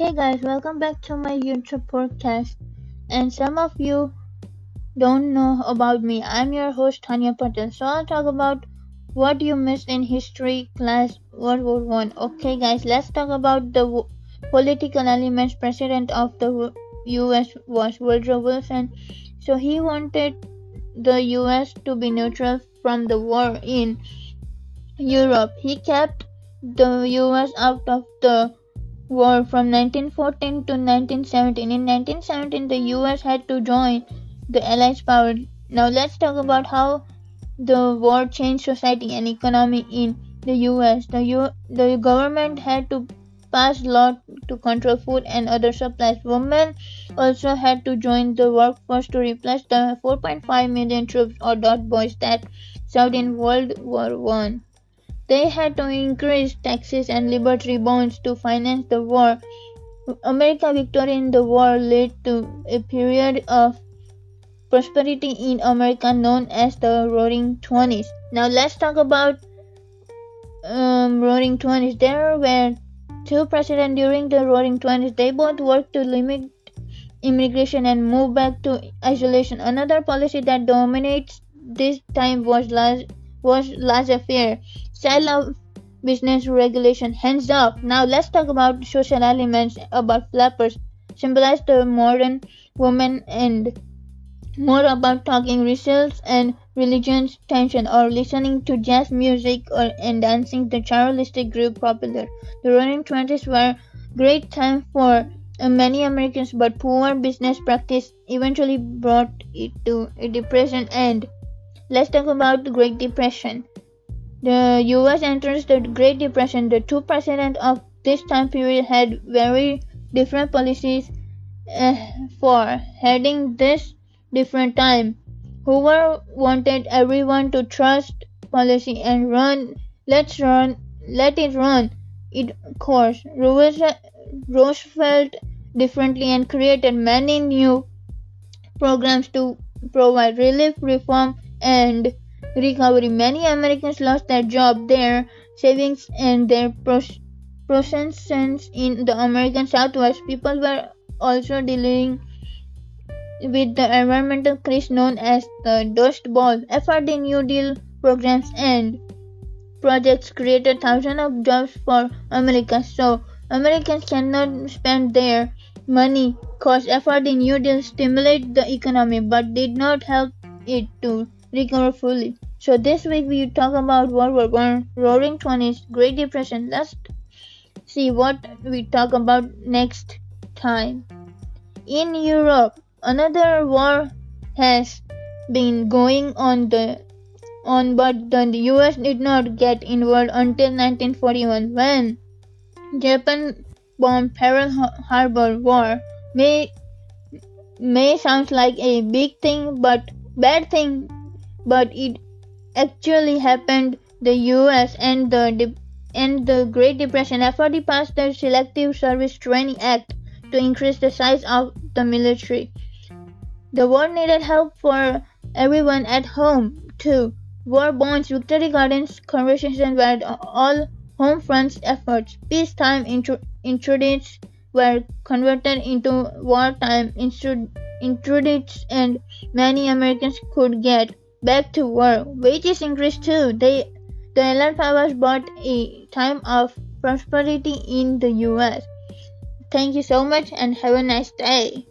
Hey guys, welcome back to my YouTube podcast. And some of you don't know about me. I'm your host Tanya Patel. So I'll talk about what you missed in history class World War One. Okay, guys, let's talk about the w- political elements. President of the U.S. was Woodrow Wilson. So he wanted the U.S. to be neutral from the war in Europe. He kept the U.S. out of the war from 1914 to 1917. In 1917, the US had to join the Allied power. Now let's talk about how the war changed society and economy in the US. The, U- the government had to pass law to control food and other supplies. Women also had to join the workforce to replace the 4.5 million troops or doughboys that served in World War One. They had to increase taxes and liberty bonds to finance the war. America's victory in the war led to a period of prosperity in America known as the Roaring Twenties. Now let's talk about um, Roaring Twenties. There were two presidents during the Roaring Twenties. They both worked to limit immigration and move back to isolation. Another policy that dominates this time was was laissez-faire style of business regulation hands off. Now let's talk about social elements about flappers symbolize the modern woman and more about talking results and religion's tension or listening to jazz music or and dancing the Charleston group popular. The roaring twenties were great time for uh, many Americans but poor business practice eventually brought it to a depression end. Let's talk about the Great Depression. The US enters the Great Depression. The two presidents of this time period had very different policies uh, for heading this different time. Hoover wanted everyone to trust policy and run. Let's run. Let it run. It course. Roosevelt differently and created many new programs to provide relief, reform, and recovery. Many Americans lost their job, their savings, and their possessions in the American Southwest. People were also dealing with the environmental crisis known as the Dust Bowl. FRD New Deal programs and projects created thousands of jobs for America. So Americans cannot spend their money cause FRD New Deal stimulated the economy but did not help it to recover fully. So this week we talk about World War One, Roaring Twenties, Great Depression. Let's see what we talk about next time. In Europe, another war has been going on the on but the US did not get involved until 1941 when Japan bombed Pearl Harbor War may may sound like a big thing but bad thing but it actually happened. The U.S. and the and the Great Depression FRD passed the Selective Service Training Act to increase the size of the military. The war needed help for everyone at home too. War bonds, victory gardens, conversations were all home fronts efforts. Peacetime intruders were converted into wartime intruders and many Americans could get back to work. Wages increased too. They, the Allied powers brought a time of prosperity in the US. Thank you so much and have a nice day.